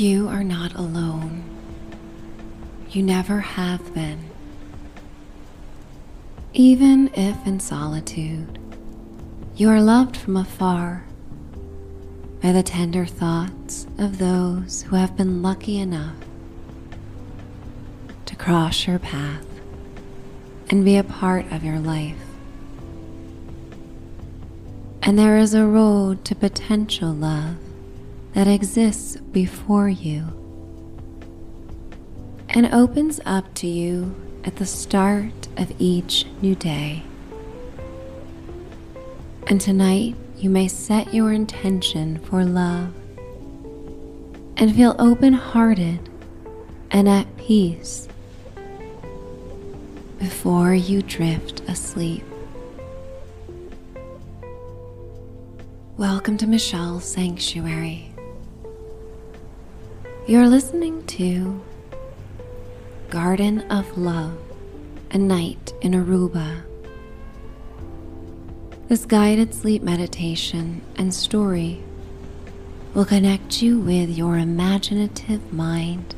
You are not alone. You never have been. Even if in solitude, you are loved from afar by the tender thoughts of those who have been lucky enough to cross your path and be a part of your life. And there is a road to potential love that exists before you and opens up to you at the start of each new day. And tonight, you may set your intention for love and feel open hearted and at peace before you drift asleep. Welcome to Michelle's Sanctuary. You're listening to Garden of Love, a night in Aruba. This guided sleep meditation and story will connect you with your imaginative mind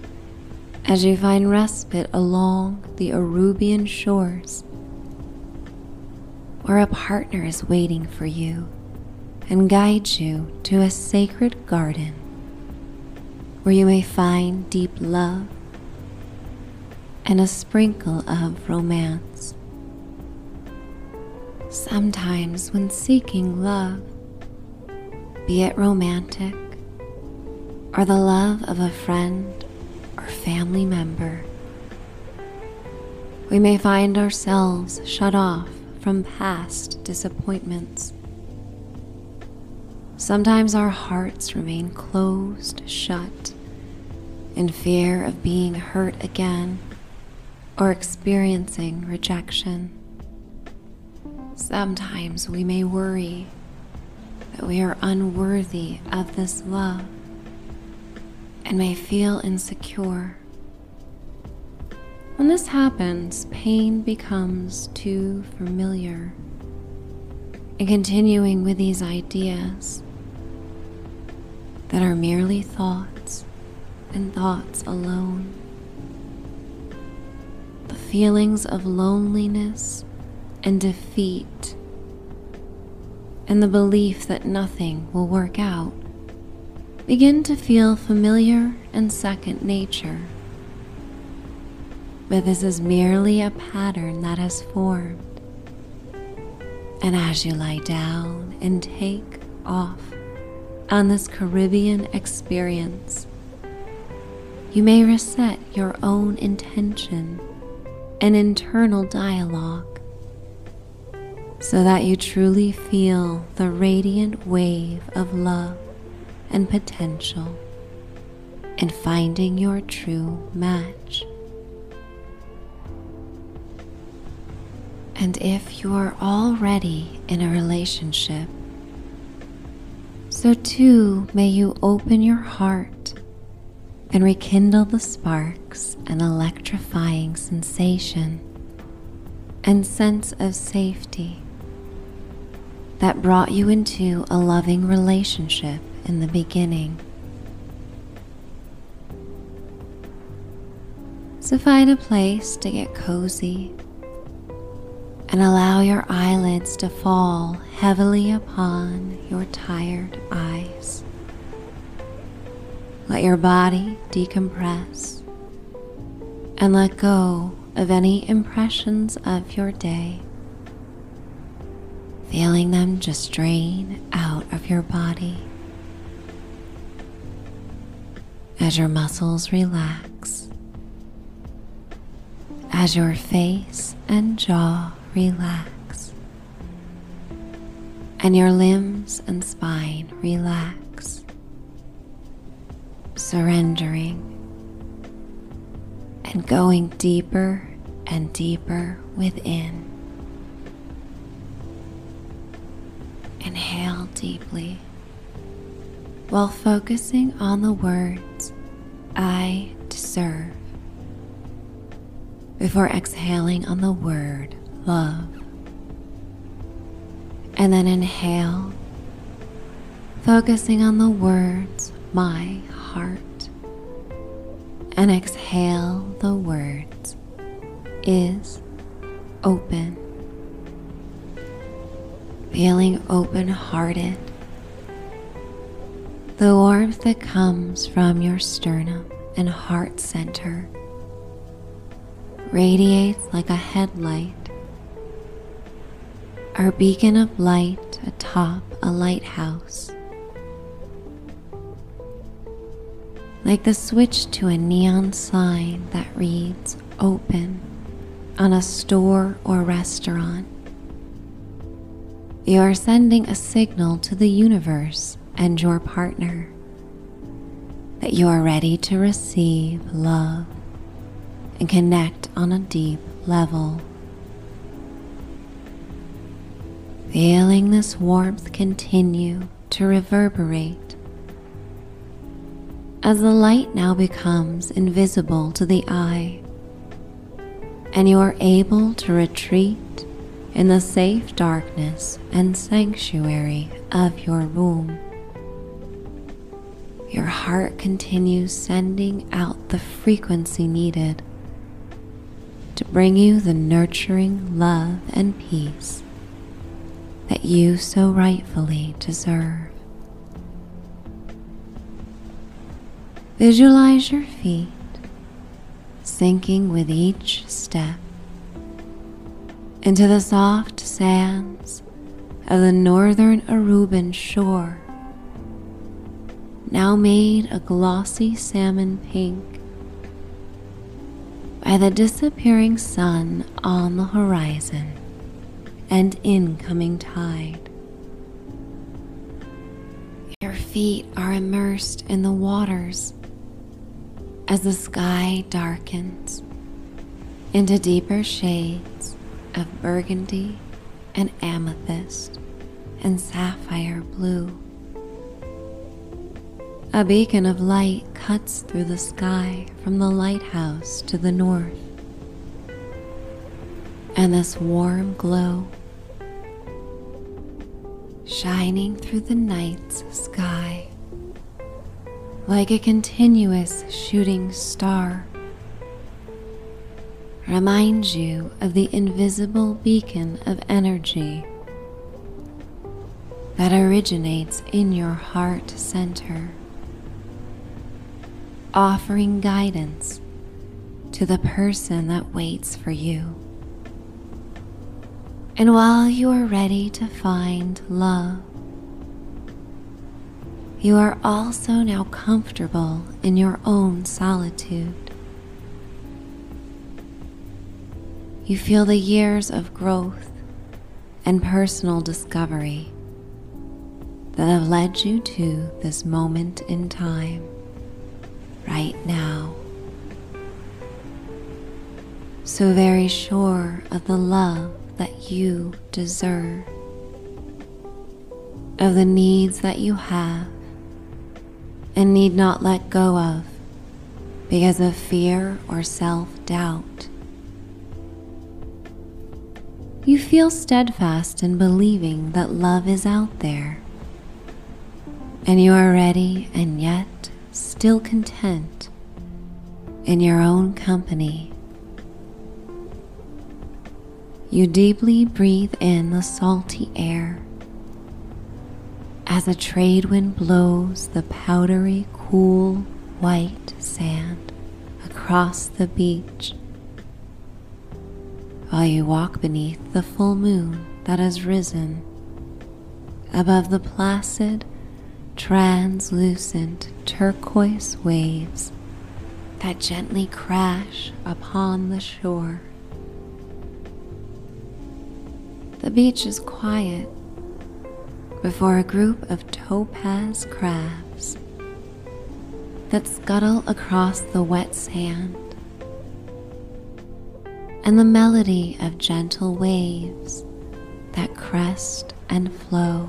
as you find respite along the Arubian shores, where a partner is waiting for you and guides you to a sacred garden where you may find deep love and a sprinkle of romance. Sometimes, when seeking love, be it romantic or the love of a friend or family member, we may find ourselves shut off from past disappointments. Sometimes our hearts remain closed shut in fear of being hurt again or experiencing rejection. Sometimes we may worry that we are unworthy of this love and may feel insecure. When this happens, pain becomes too familiar. And continuing with these ideas that are merely thoughts and thoughts alone, the feelings of loneliness and defeat, and the belief that nothing will work out begin to feel familiar and second nature. But this is merely a pattern that has formed. And as you lie down and take off on this Caribbean experience, you may reset your own intention and internal dialogue so that you truly feel the radiant wave of love and potential in finding your true match. And if you are already in a relationship, so too may you open your heart and rekindle the sparks and electrifying sensation and sense of safety that brought you into a loving relationship in the beginning. So find a place to get cozy and allow your eyelids to fall heavily upon your tired eyes. Let your body decompress and let go of any impressions of your day. Feeling them just drain out of your body. As your muscles relax, as your face and jaw relax, and your limbs and spine relax, surrendering and going deeper and deeper within. Inhale deeply while focusing on the words I deserve before exhaling on the word love. And then inhale, focusing on the words my heart and exhale the words is open. Feeling open hearted, the warmth that comes from your sternum and heart center radiates like a headlight our beacon of light atop a lighthouse. Like the switch to a neon sign that reads open on a store or restaurant. You are sending a signal to the universe and your partner that you are ready to receive love and connect on a deep level. Feeling this warmth continue to reverberate as the light now becomes invisible to the eye and you are able to retreat in the safe darkness and sanctuary of your room. Your heart continues sending out the frequency needed to bring you the nurturing love and peace that you so rightfully deserve. Visualize your feet sinking with each step into the soft sands of the northern Aruban shore, now made a glossy salmon pink by the disappearing sun on the horizon and incoming tide. Your feet are immersed in the waters as the sky darkens into deeper shades of burgundy and amethyst and sapphire blue. A beacon of light cuts through the sky from the lighthouse to the north, and this warm glow shining through the night's sky like a continuous shooting star reminds you of the invisible beacon of energy that originates in your heart center, offering guidance to the person that waits for you. And while you are ready to find love, you are also now comfortable in your own solitude. You feel the years of growth and personal discovery that have led you to this moment in time, right now. So very sure of the love that you deserve, of the needs that you have, and need not let go of because of fear or self doubt. You feel steadfast in believing that love is out there, and you are ready and yet still content in your own company you deeply breathe in the salty air as a trade wind blows the powdery, cool, white sand across the beach while you walk beneath the full moon that has risen above the placid, translucent turquoise waves that gently crash upon the shore. The beach is quiet before a group of topaz crabs that scuttle across the wet sand and the melody of gentle waves that crest and flow.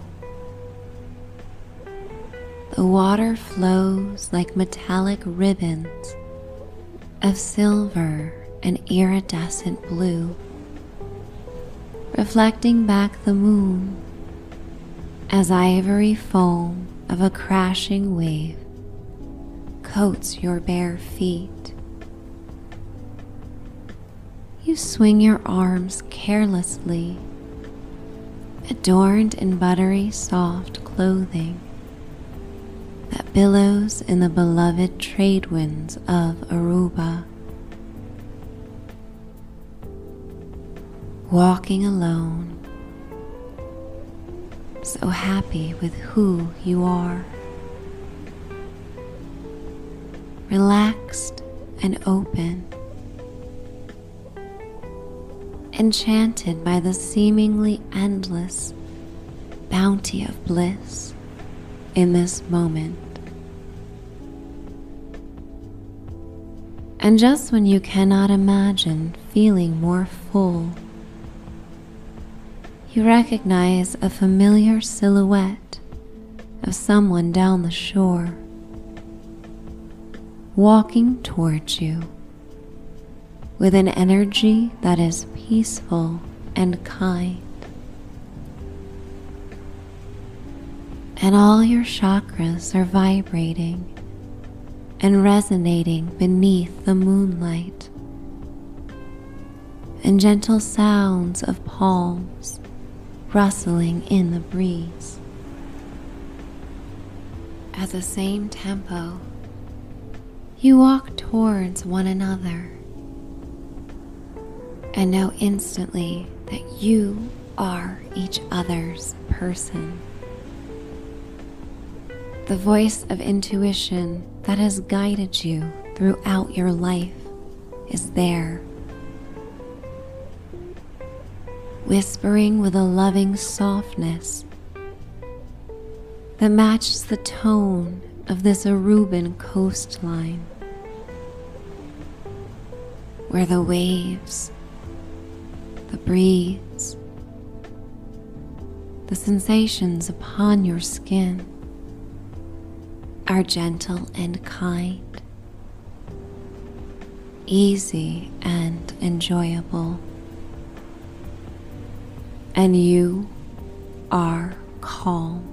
The water flows like metallic ribbons of silver and iridescent blue reflecting back the moon as ivory foam of a crashing wave coats your bare feet. You swing your arms carelessly, adorned in buttery soft clothing that billows in the beloved trade winds of Aruba. Walking alone, so happy with who you are. Relaxed and open, enchanted by the seemingly endless bounty of bliss in this moment. And just when you cannot imagine feeling more full, you recognize a familiar silhouette of someone down the shore, walking towards you with an energy that is peaceful and kind. And all your chakras are vibrating and resonating beneath the moonlight, and gentle sounds of palms rustling in the breeze. At the same tempo, you walk towards one another and know instantly that you are each other's person. The voice of intuition that has guided you throughout your life is there whispering with a loving softness that matches the tone of this Aruban coastline, where the waves, the breeze, the sensations upon your skin are gentle and kind, easy and enjoyable and you are calm.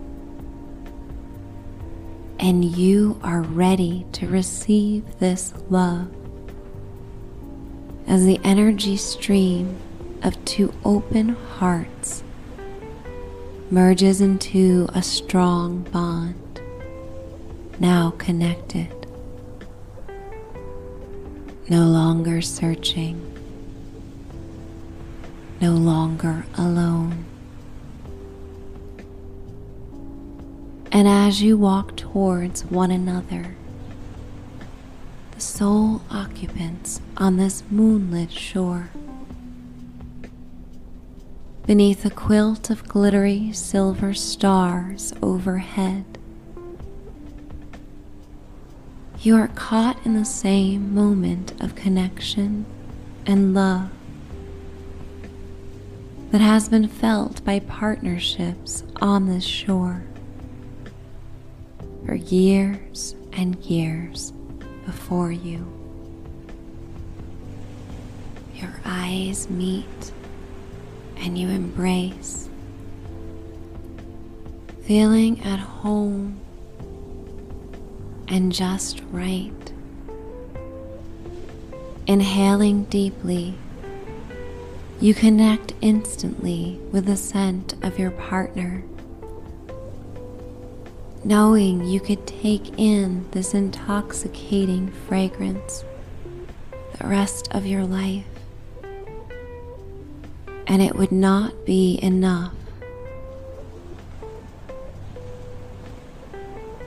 And you are ready to receive this love as the energy stream of two open hearts merges into a strong bond, now connected, no longer searching no longer alone. And as you walk towards one another, the sole occupants on this moonlit shore, beneath a quilt of glittery silver stars overhead, you are caught in the same moment of connection and love that has been felt by partnerships on this shore for years and years before you. Your eyes meet and you embrace, feeling at home and just right. Inhaling deeply you connect instantly with the scent of your partner, knowing you could take in this intoxicating fragrance the rest of your life, and it would not be enough.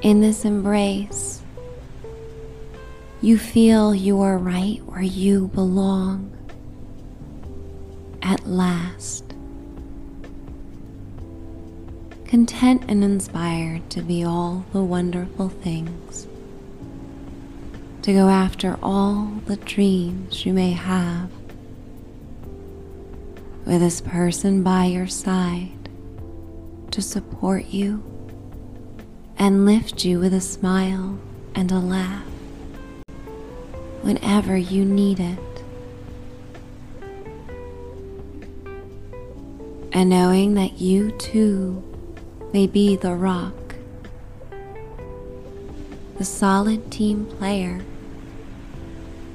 In this embrace, you feel you are right where you belong at last. Content and inspired to be all the wonderful things, to go after all the dreams you may have, with this person by your side to support you and lift you with a smile and a laugh whenever you need it. And knowing that you too may be the rock, the solid team player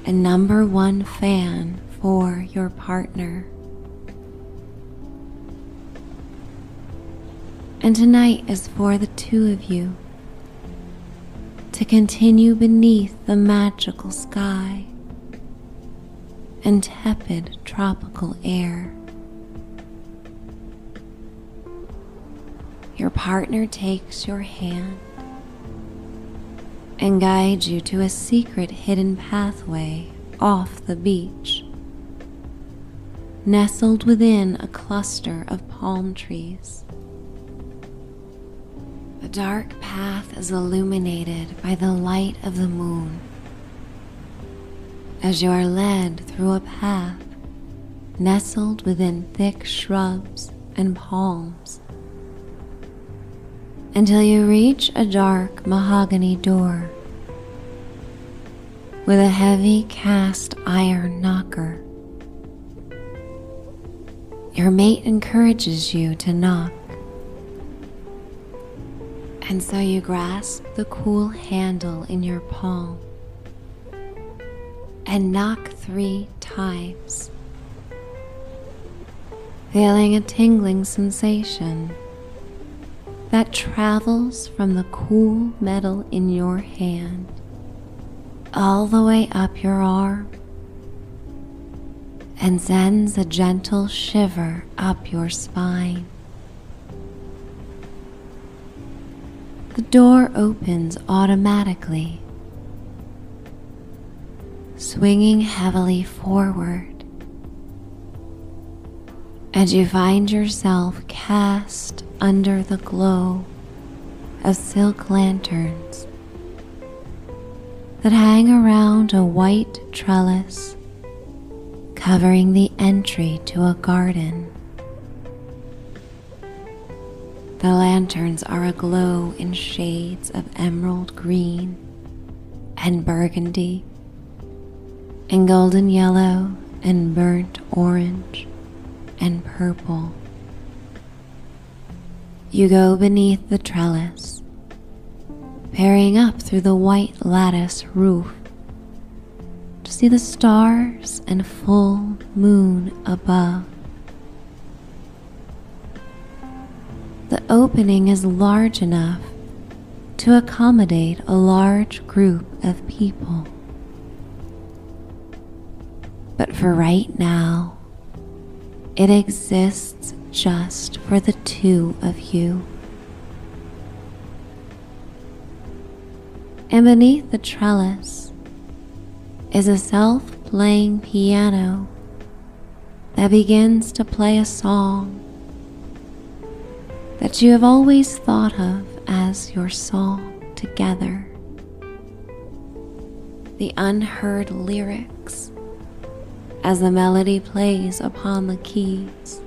and number one fan for your partner. And tonight is for the two of you to continue beneath the magical sky and tepid tropical air. Your partner takes your hand and guides you to a secret hidden pathway off the beach, nestled within a cluster of palm trees. The dark path is illuminated by the light of the moon as you are led through a path nestled within thick shrubs and palms until you reach a dark mahogany door with a heavy cast iron knocker. Your mate encourages you to knock, and so you grasp the cool handle in your palm and knock three times, feeling a tingling sensation that travels from the cool metal in your hand all the way up your arm and sends a gentle shiver up your spine. The door opens automatically swinging heavily forward as you find yourself cast under the glow of silk lanterns that hang around a white trellis covering the entry to a garden. The lanterns are aglow in shades of emerald green and burgundy and golden yellow and burnt orange and purple. You go beneath the trellis, peering up through the white lattice roof to see the stars and full moon above. The opening is large enough to accommodate a large group of people. But for right now, it exists just for the two of you. And beneath the trellis is a self playing piano that begins to play a song that you have always thought of as your song together. The unheard lyrics as the melody plays upon the keys.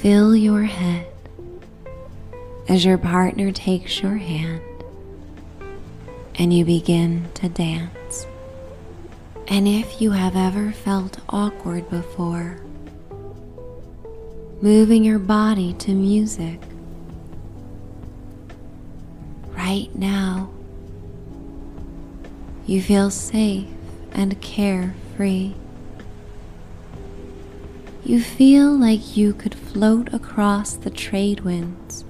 Fill your head as your partner takes your hand and you begin to dance. And if you have ever felt awkward before, moving your body to music, right now, you feel safe and carefree free. You feel like you could float across the trade winds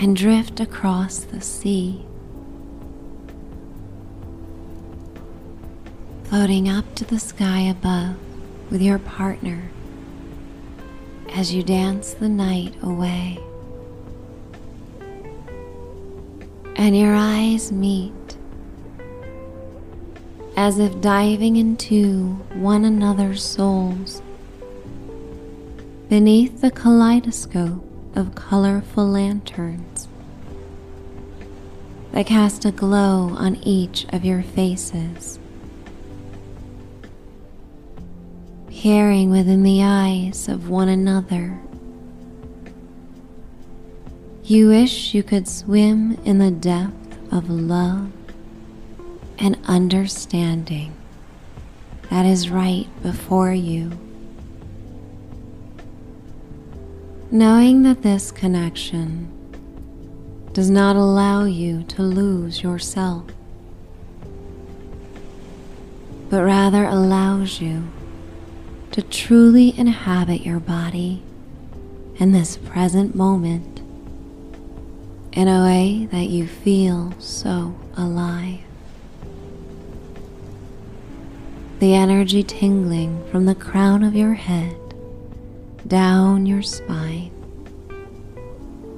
and drift across the sea, floating up to the sky above with your partner as you dance the night away. And your eyes meet as if diving into one another's souls. Beneath the kaleidoscope of colorful lanterns that cast a glow on each of your faces, peering within the eyes of one another. You wish you could swim in the depth of love and understanding that is right before you. Knowing that this connection does not allow you to lose yourself, but rather allows you to truly inhabit your body in this present moment in a way that you feel so alive. The energy tingling from the crown of your head down your spine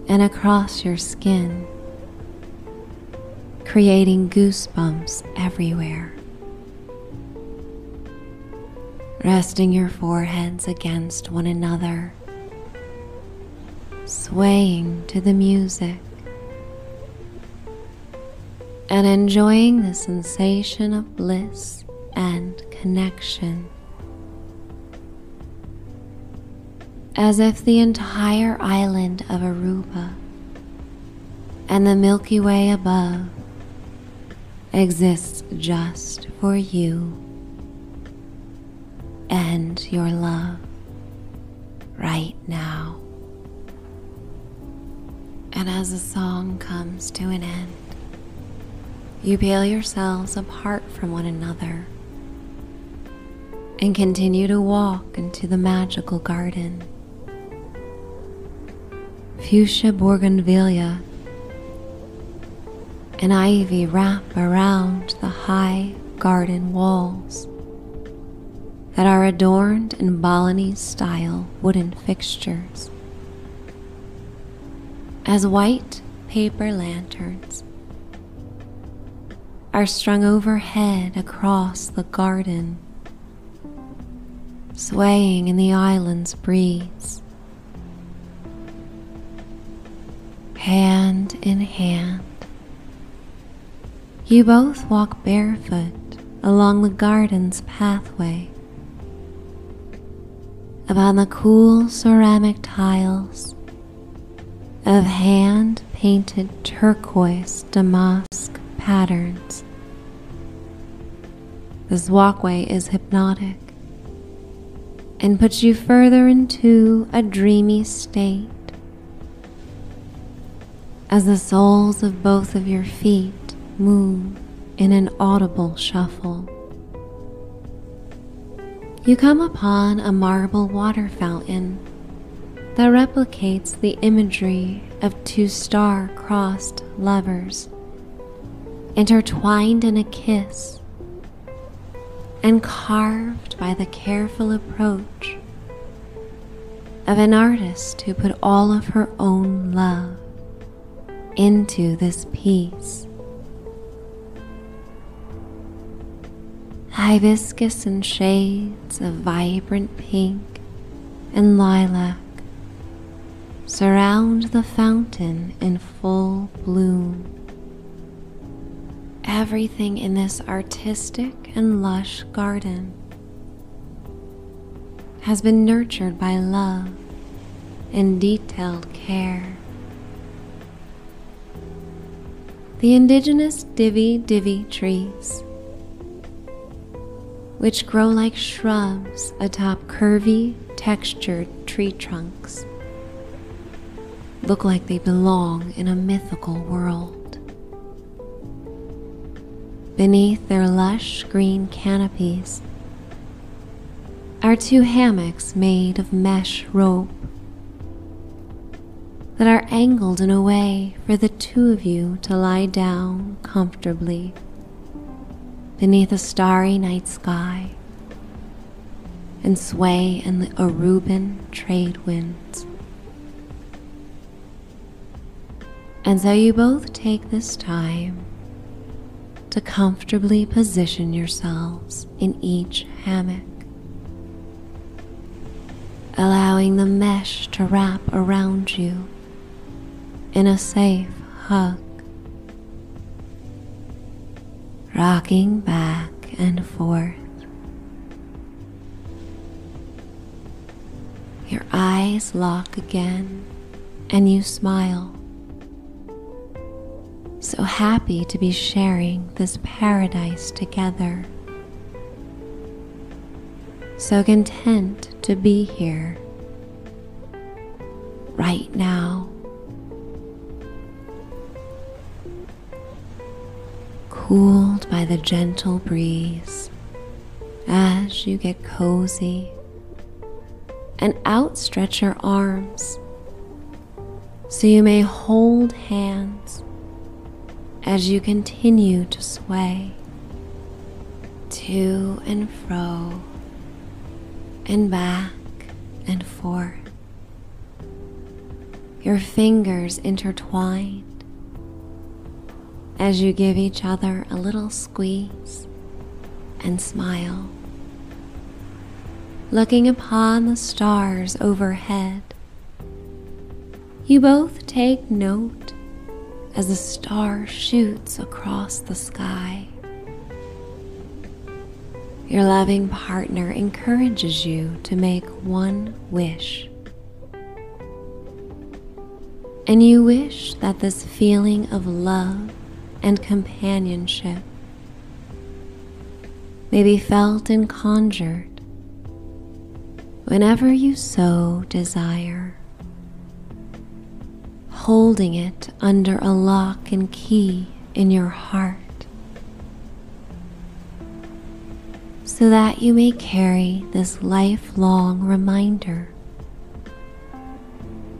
and across your skin, creating goosebumps everywhere. Resting your foreheads against one another, swaying to the music, and enjoying the sensation of bliss and connection. as if the entire island of Aruba and the Milky Way above exists just for you and your love right now. And as the song comes to an end, you peel yourselves apart from one another and continue to walk into the magical garden fuchsia bougainvillea and ivy wrap around the high garden walls that are adorned in Balinese style wooden fixtures. As white paper lanterns are strung overhead across the garden, swaying in the island's breeze. hand in hand. You both walk barefoot along the garden's pathway. Upon the cool ceramic tiles of hand painted turquoise damask patterns. This walkway is hypnotic and puts you further into a dreamy state as the soles of both of your feet move in an audible shuffle. You come upon a marble water fountain that replicates the imagery of two star crossed lovers intertwined in a kiss and carved by the careful approach of an artist who put all of her own love into this piece. Hibiscus and shades of vibrant pink and lilac surround the fountain in full bloom. Everything in this artistic and lush garden has been nurtured by love and detailed care. the indigenous Divi Divi trees, which grow like shrubs atop curvy, textured tree trunks, look like they belong in a mythical world. Beneath their lush green canopies are two hammocks made of mesh rope that are angled in a way for the two of you to lie down comfortably beneath a starry night sky and sway in the Aruban trade winds. And so you both take this time to comfortably position yourselves in each hammock, allowing the mesh to wrap around you in a safe hug, rocking back and forth. Your eyes lock again and you smile. So happy to be sharing this paradise together. So content to be here right now cooled by the gentle breeze as you get cozy and outstretch your arms so you may hold hands as you continue to sway to and fro and back and forth. Your fingers intertwined as you give each other a little squeeze and smile. Looking upon the stars overhead, you both take note as a star shoots across the sky. Your loving partner encourages you to make one wish. And you wish that this feeling of love and companionship may be felt and conjured whenever you so desire, holding it under a lock and key in your heart so that you may carry this lifelong reminder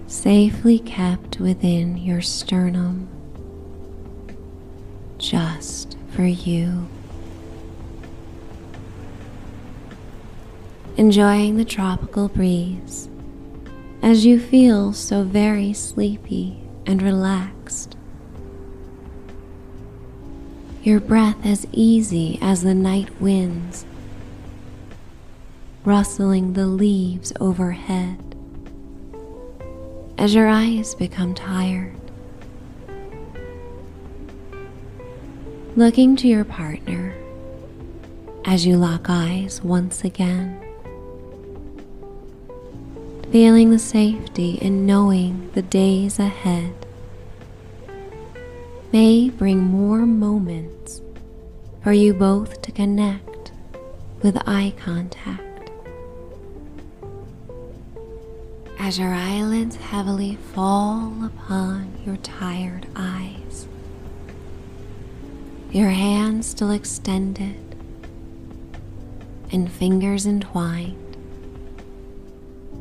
safely kept within your sternum just for you. Enjoying the tropical breeze as you feel so very sleepy and relaxed. Your breath as easy as the night winds rustling the leaves overhead as your eyes become tired. Looking to your partner as you lock eyes once again. Feeling the safety in knowing the days ahead may bring more moments for you both to connect with eye contact. as your eyelids heavily fall upon your tired eyes. Your hands still extended and fingers entwined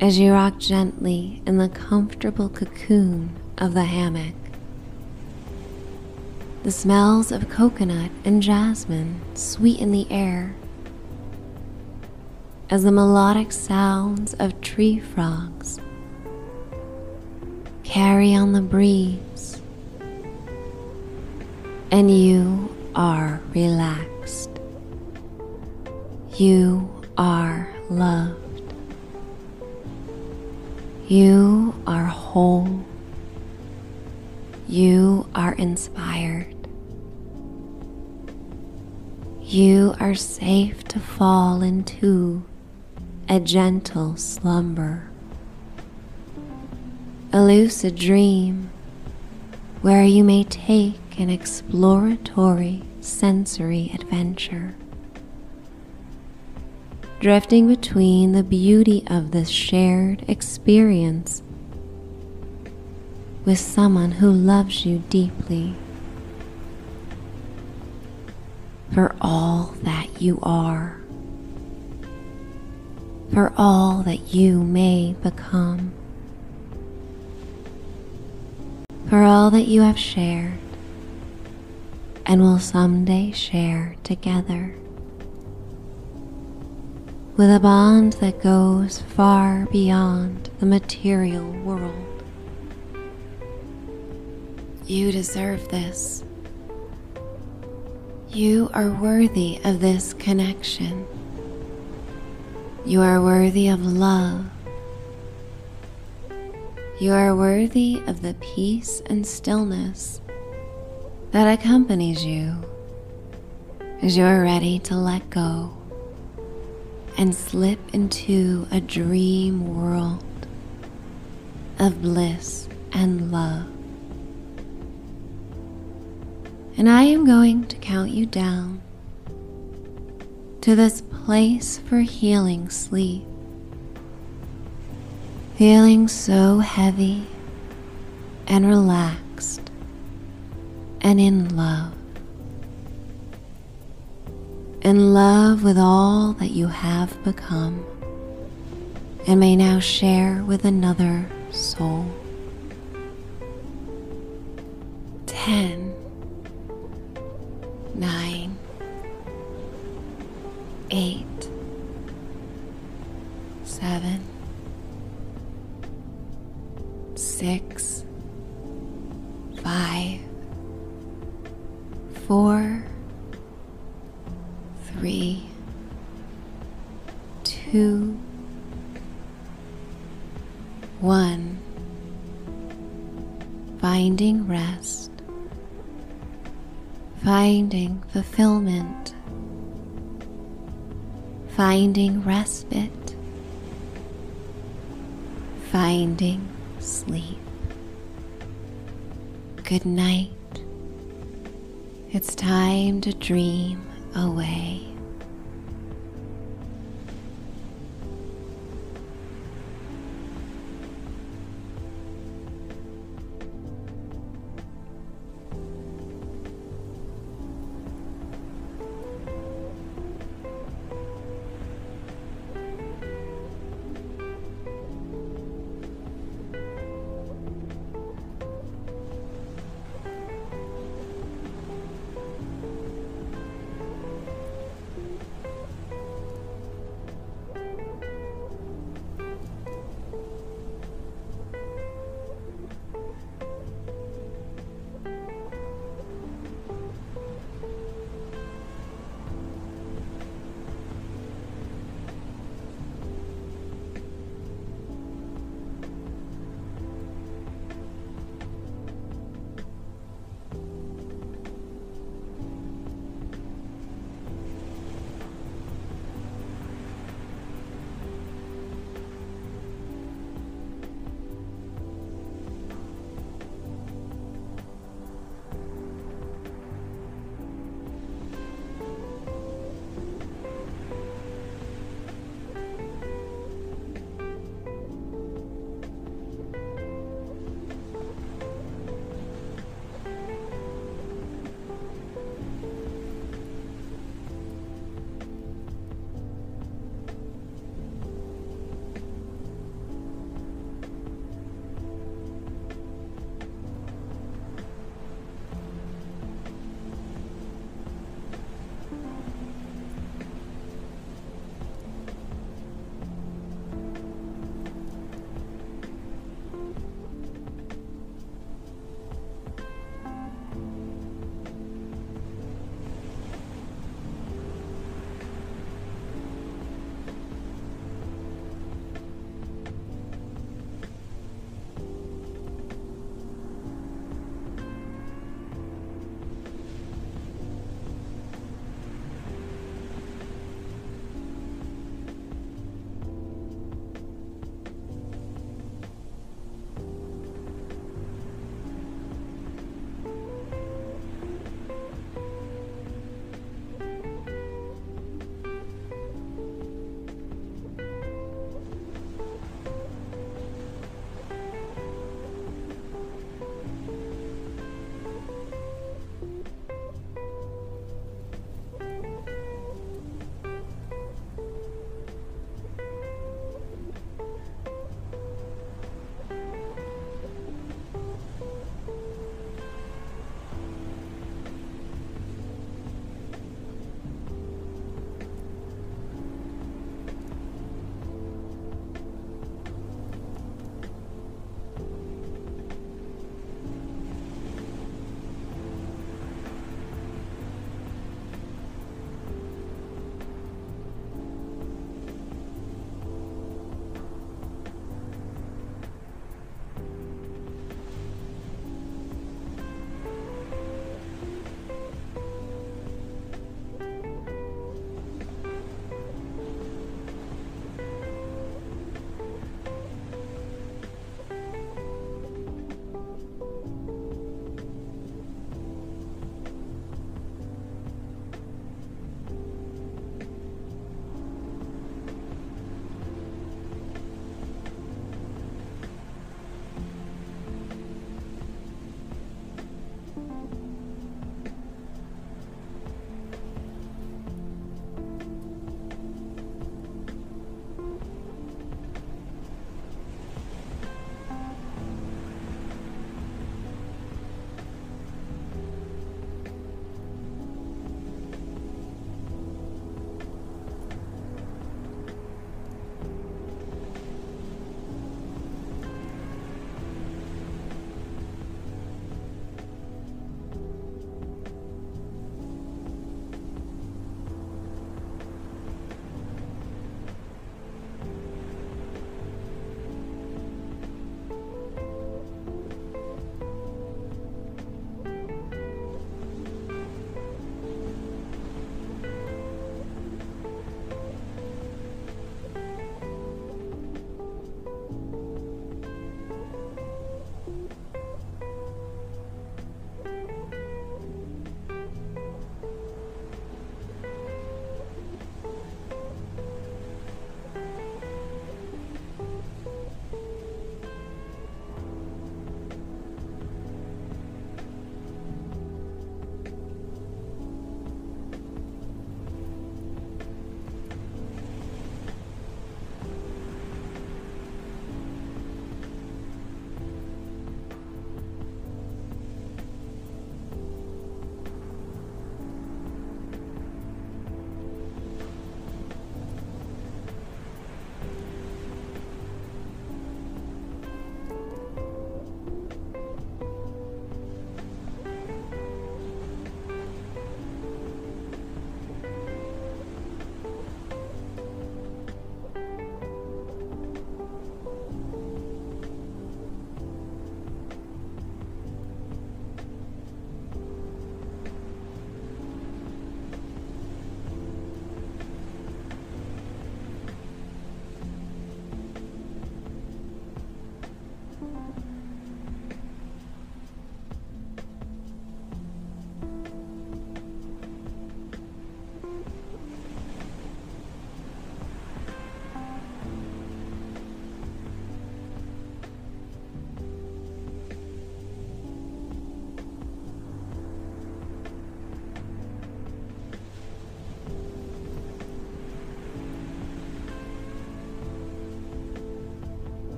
as you rock gently in the comfortable cocoon of the hammock. The smells of coconut and jasmine sweeten the air as the melodic sounds of tree frogs carry on the breeze, and you are relaxed. You are loved. You are whole. You are inspired. You are safe to fall into a gentle slumber a lucid dream where you may take an exploratory sensory adventure. Drifting between the beauty of this shared experience with someone who loves you deeply for all that you are, for all that you may become. for all that you have shared and will someday share together. With a bond that goes far beyond the material world. You deserve this. You are worthy of this connection. You are worthy of love you are worthy of the peace and stillness that accompanies you as you are ready to let go and slip into a dream world of bliss and love. And I am going to count you down to this place for healing sleep feeling so heavy and relaxed and in love. In love with all that you have become and may now share with another soul. 10, 9, 8, 7, 6, 5, 4, finding respite, finding sleep. Good night. It's time to dream away.